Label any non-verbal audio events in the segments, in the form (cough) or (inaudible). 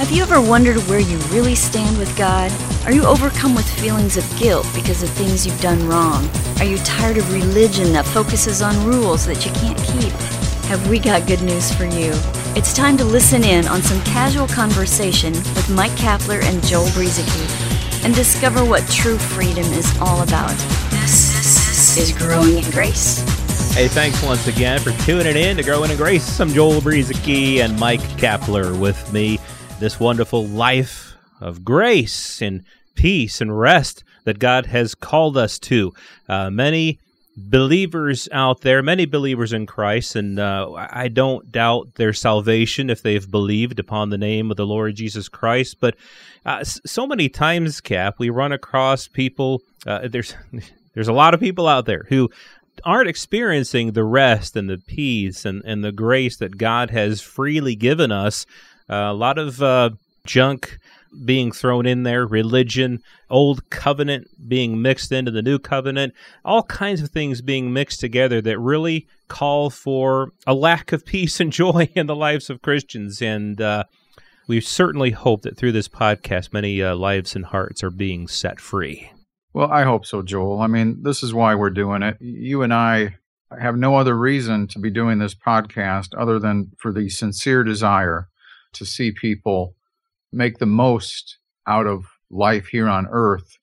Have you ever wondered where you really stand with God? Are you overcome with feelings of guilt because of things you've done wrong? Are you tired of religion that focuses on rules that you can't keep? Have we got good news for you? It's time to listen in on some casual conversation with Mike Kapler and Joel Brueseke and discover what true freedom is all about. This is Growing in Grace. Hey, thanks once again for tuning in to Growing in Grace. I'm Joel Brueseke and Mike Kapler with me. This wonderful life of grace and peace and rest that God has called us to. Uh, many believers out there, many believers in Christ, and uh, I don't doubt their salvation if they've believed upon the name of the Lord Jesus Christ. But uh, so many times, Cap, we run across people. Uh, there's (laughs) there's a lot of people out there who aren't experiencing the rest and the peace and, and the grace that God has freely given us. Uh, a lot of uh, junk being thrown in there, religion, old covenant being mixed into the new covenant, all kinds of things being mixed together that really call for a lack of (laughs) peace and joy in the lives of Christians. And uh, we certainly hope that through this podcast, many uh, lives and hearts are being set free. Well, I hope so, Joel. I mean, this is why we're doing it. You and I have no other reason to be doing this podcast other than for the sincere desire to see people make the most out of life here on earth.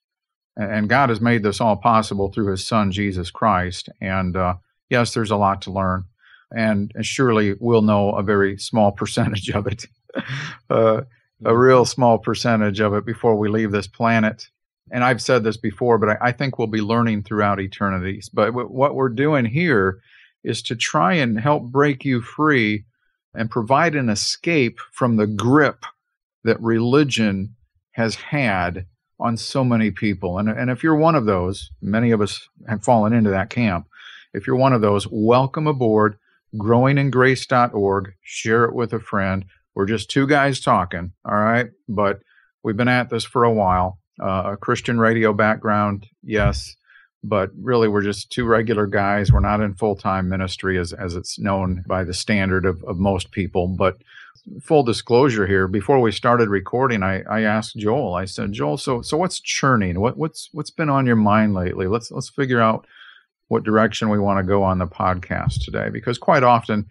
And God has made this all possible through his son, Jesus Christ. And uh, yes, there's a lot to learn. And, and surely we'll know a very small (laughs) percentage of it, (laughs) uh, a real small percentage of it before we leave this planet and I've said this before, but I, I, think we'll be learning throughout eternities. But w- what we're doing here is to try and help break you free and provide an escape from the grip that religion has had on so many people. And, and if you're one of those, many of us have fallen into that camp. If you're one of those, welcome aboard growingingrace.org. Share it with a friend. We're just two guys talking, all right? But we've been at this for a while uh, a Christian radio background, yes, but really we're just two regular guys. We're not in full time ministry as, as it's known by the standard of, of most people. But full disclosure here, before we started recording, I, I asked Joel, I said, Joel, so so what's churning? What what's what's been on your mind lately? Let's let's figure out what direction we want to go on the podcast today. Because quite often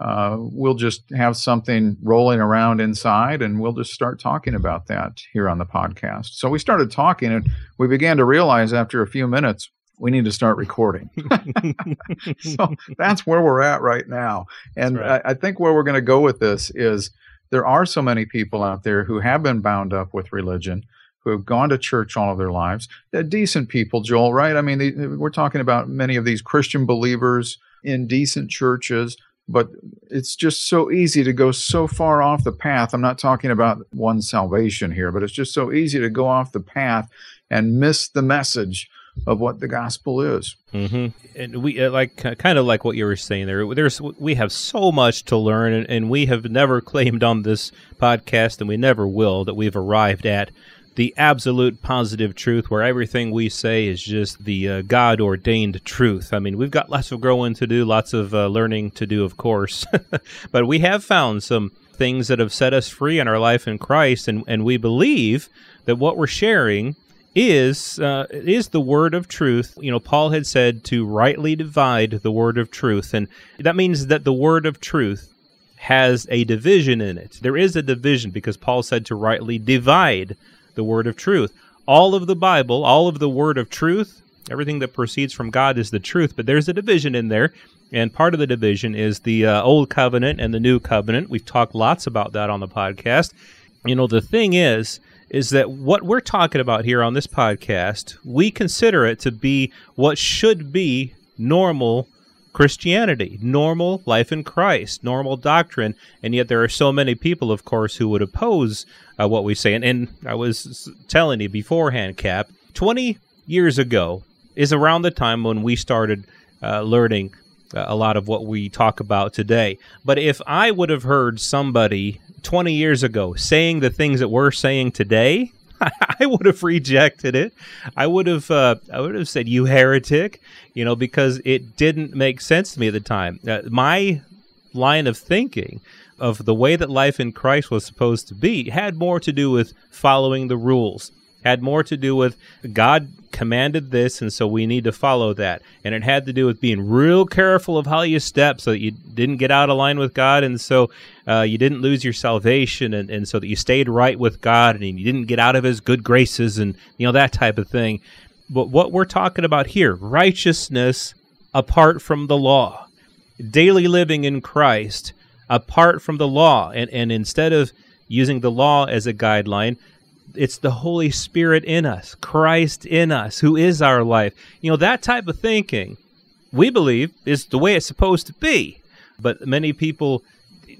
uh, we'll just have something rolling around inside and we'll just start talking about that here on the podcast. So we started talking and we began to realize after a few minutes we need to start recording. (laughs) (laughs) so that's where we're at right now. And right. I, I think where we're going to go with this is there are so many people out there who have been bound up with religion who have gone to church all of their lives. They're decent people, Joel, right? I mean, they, we're talking about many of these Christian believers in decent churches but it's just so easy to go so far off the path. I'm not talking about one salvation here, but it's just so easy to go off the path and miss the message of what the gospel is. Mm-hmm. And we uh, like kind of like what you were saying there. There's we have so much to learn, and, and we have never claimed on this podcast, and we never will, that we've arrived at the absolute positive truth where everything we say is just the uh, God ordained truth. I mean, we've got lots of growing to do, lots of uh, learning to do, of course, (laughs) but we have found some things that have set us free in our life in Christ, and, and we believe that what we're sharing is uh, is the word of truth. You know, Paul had said to rightly divide the word of truth, and that means that the word of truth has a division in it. There is a division because Paul said to rightly divide the word of truth. All of the Bible, all of the word of truth, everything that proceeds from God is the truth, but there's a division in there. And part of the division is the uh, old covenant and the new covenant. We've talked lots about that on the podcast. You know, the thing is, is that what we're talking about here on this podcast, we consider it to be what should be normal Christianity, normal life in Christ, normal doctrine, and yet there are so many people, of course, who would oppose uh, what we say. And, and I was telling you beforehand, Cap, 20 years ago is around the time when we started uh, learning uh, a lot of what we talk about today. But if I would have heard somebody 20 years ago saying the things that we're saying today, (laughs) I would have rejected it. I would have uh, I would have said you heretic, you know, because it didn't make sense to me at the time. Uh, my line of thinking of the way that life in Christ was supposed to be had more to do with following the rules, had more to do with God commanded this, and so we need to follow that. And it had to do with being real careful of how you step so that you didn't get out of line with God, and so uh, you didn't lose your salvation, and, and so that you stayed right with God, and you didn't get out of His good graces, and you know that type of thing. But what we're talking about here, righteousness apart from the law, daily living in Christ apart from the law, and, and instead of using the law as a guideline, it's the Holy Spirit in us, Christ in us, who is our life. You know, that type of thinking, we believe, is the way it's supposed to be. But many people,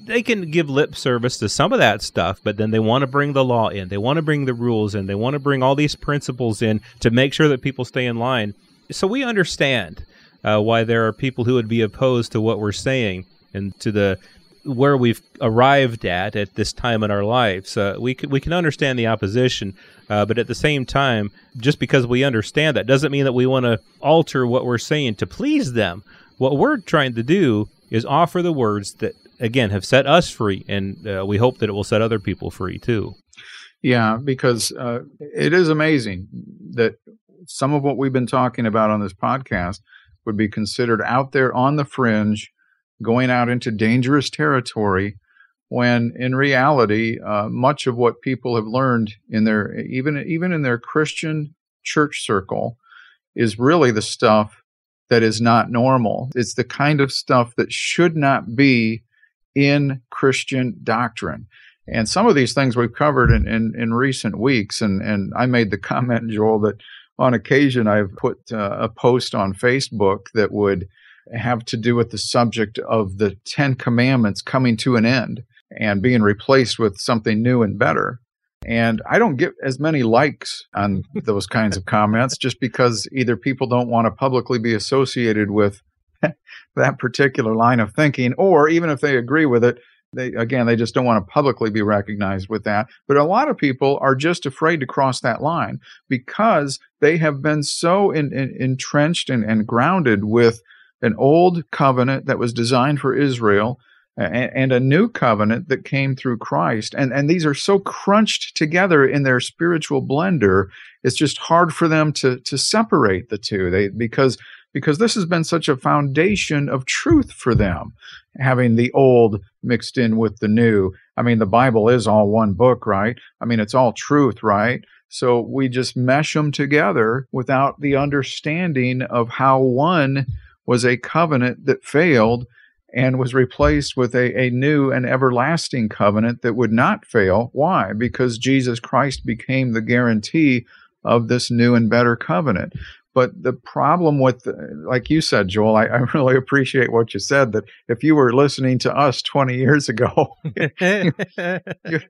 they can give lip service to some of that stuff, but then they want to bring the law in. They want to bring the rules in. They want to bring all these principles in to make sure that people stay in line. So we understand uh, why there are people who would be opposed to what we're saying and to the where we've arrived at at this time in our lives. Uh, we can, we can understand the opposition, uh, but at the same time, just because we understand that doesn't mean that we want to alter what we're saying to please them. What we're trying to do is offer the words that again have set us free, and uh, we hope that it will set other people free too. Yeah, because uh, it is amazing that some of what we've been talking about on this podcast would be considered out there on the fringe going out into dangerous territory when in reality uh, much of what people have learned in their even even in their christian church circle is really the stuff that is not normal. It's the kind of stuff that should not be in christian doctrine. And some of these things we've covered in, in, in recent weeks and, and i made the (laughs) comment joel that on occasion i've put uh, a post on facebook that would have to do with the subject of the Ten Commandments coming to an end and being replaced with something new and better. And I don't get as many likes on (laughs) those kinds of comments just because either people don't want to publicly be associated with (laughs) that particular line of thinking, or even if they agree with it, they again they just don't want to publicly be recognized with that. But a lot of people are just afraid to cross that line because they have been so in, in, entrenched and, and grounded with an old covenant that was designed for Israel and, and, a new covenant that came through Christ. And, and these are so crunched together in their spiritual blender, it's just hard for them to, to separate the two. They, because, because this has been such a foundation of truth for them, having the old mixed in with the new. I mean, the Bible is all one book, right? I mean, it's all truth, right? So we just mesh them together without the understanding of how one was a covenant that failed and was replaced with a, a new and everlasting covenant that would not fail. Why? Because Jesus Christ became the guarantee of this new and better covenant. But the problem with, like you said, Joel, I, I, really appreciate what you said. That if you were listening to us 20 years ago, (laughs) you,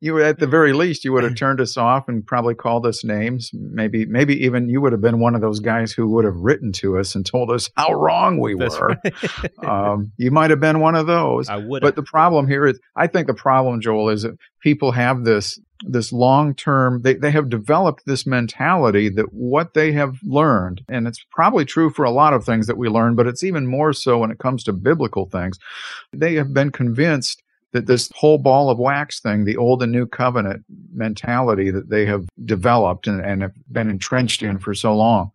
you, at the very least you would have (clears throat) turned us off and probably called us names. Maybe maybe even you would have been one of those guys who would have written to us and told us how wrong we That's were. right. (laughs) um, you might have been one of those. I would but the problem here is i think the problem joel is that people have this this long term they, they have developed this mentality that what they have learned and it's probably true for a lot of things that we learn but it's even more so when it comes to biblical things they have been convinced that this whole ball of wax thing, the old and new covenant mentality that they have developed and, and have been entrenched in for so long.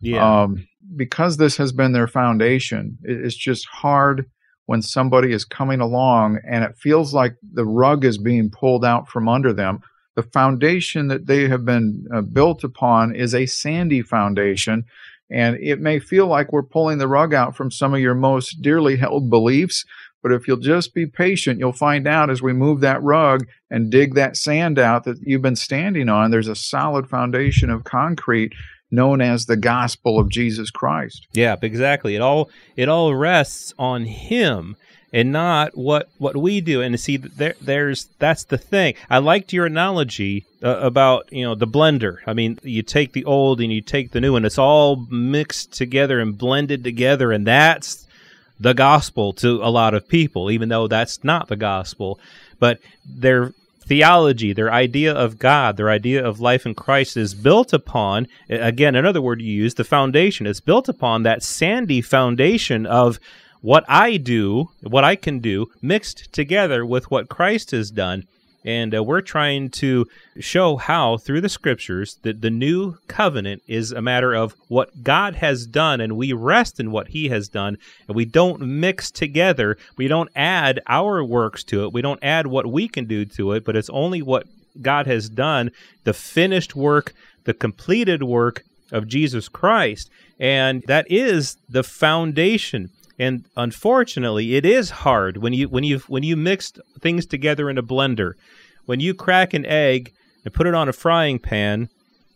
Yeah. Um, because this has been their foundation, it's just hard when somebody is coming along and it feels like the rug is being pulled out from under them. The foundation that they have been uh, built upon is a sandy foundation. And it may feel like we're pulling the rug out from some of your most dearly held beliefs, but if you'll just be patient, you'll find out as we move that rug and dig that sand out that you've been standing on, there's a solid foundation of concrete known as the gospel of Jesus Christ. Yeah, exactly. It all it all rests on him and not what what we do. And see, there there's that's the thing. I liked your analogy uh, about you know the blender. I mean, you take the old and you take the new, and it's all mixed together and blended together, and that's the gospel to a lot of people, even though that's not the gospel. But their theology, their idea of God, their idea of life in Christ is built upon, again, another word you use, the foundation. It's built upon that sandy foundation of what I do, what I can do, mixed together with what Christ has done. And uh, we're trying to show how, through the scriptures, that the new covenant is a matter of what God has done, and we rest in what He has done, and we don't mix together. We don't add our works to it. We don't add what we can do to it, but it's only what God has done, the finished work, the completed work of Jesus Christ. And that is the foundation and unfortunately it is hard when you when you when you mix things together in a blender. When you crack an egg and put it on a frying pan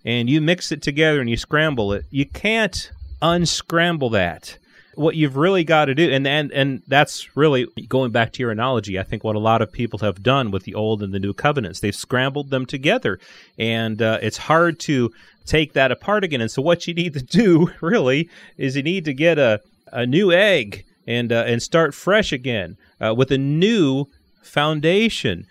and you mix it together and you scramble it you can't unscramble that. What you've really got to do and and and that's really going back to your analogy i think what a lot of people have done with the old and the new covenants they've scrambled them together. And uh, it's hard to take that apart again. And so what you need to do (laughs) really is you need to get a a new egg and uh, and start fresh again uh, with a new foundation.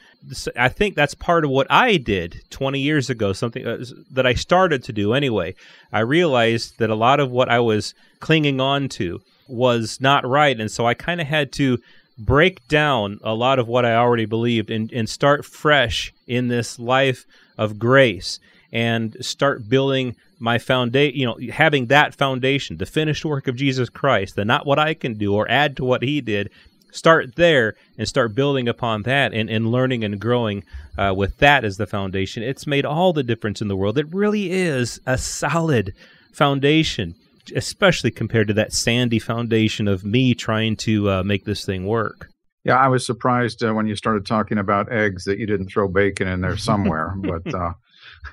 I think that's part of what I did 20 years ago, something uh, that I started to do anyway. I realized that a lot of what I was clinging on to was not right. And so I kind of had to break down a lot of what I already believed and, and start fresh in this life of grace and start building my foundation, you know, having that foundation, the finished work of Jesus Christ, the not what I can do or add to what he did, start there and start building upon that and, and learning and growing uh, with that as the foundation. It's made all the difference in the world. It really is a solid foundation, especially compared to that sandy foundation of me trying to uh, make this thing work. Yeah, I was surprised uh, when you started talking about eggs that you didn't throw bacon in there somewhere, (laughs) but uh,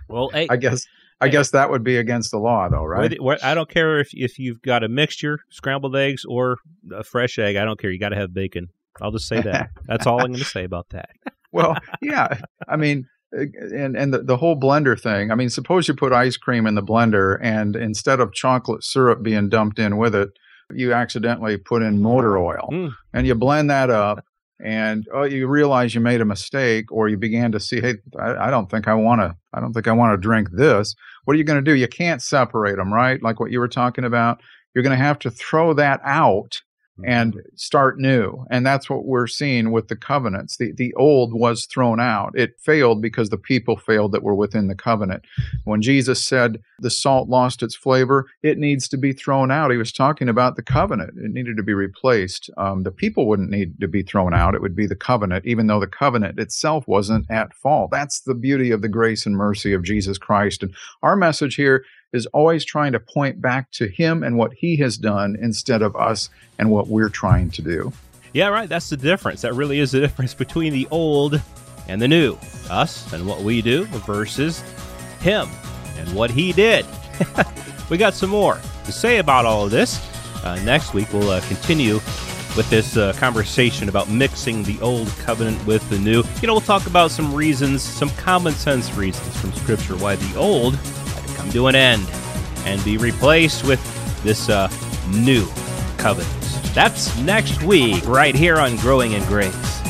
well, I guess I guess that would be against the law, though, right? I don't care if if you've got a mixture, scrambled eggs or a fresh egg. I don't care. You got to have bacon. I'll just say that. (laughs) That's all I'm going to say about that. well, yeah. I mean, and and the, the whole blender thing. I mean, suppose you put ice cream in the blender, and instead of chocolate syrup being dumped in with it, you accidentally put in motor oil, mm. and you blend that up, and oh, you realize you made a mistake, or you began to see, hey, I, I don't think I want to, I don't think I want to drink this. What are you going to do? You can't separate them, right? Like what you were talking about. You're going to have to throw that out and mm-hmm. start new. And that's what we're seeing with the covenants. The, the old was thrown out. It failed because the people failed that were within the covenant. When Jesus said the salt lost its flavor, it needs to be thrown out. He was talking about the covenant. It needed to be replaced. Um, the people wouldn't need to be thrown out. It would be the covenant, even though the covenant itself wasn't at fault. That's the beauty of the grace and mercy of Jesus Christ. And our message here is always trying to point back to him and what he has done instead of us and what we're trying to do. Yeah, right. That's the difference. That really is the (laughs) difference between the old and the new. Us and what we do versus him and what he did. (laughs) we got some more to say about all of this. Uh, next week, we'll uh, continue with this uh, conversation about mixing the old covenant with the new. You know, we'll talk about some reasons, some common sense reasons from Scripture why the old come to an end and be replaced with this uh, new covenant. That's next week, right here on Growing in Grace.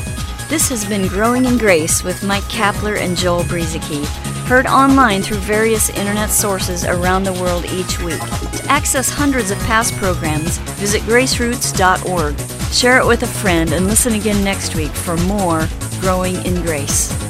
This has been Growing in Grace with Mike Kapler and Joel Brueseke, heard online through various internet sources around the world each week. To access hundreds of past programs, visit graceroots.org. Share it with a friend and listen again next week for more Growing in Grace.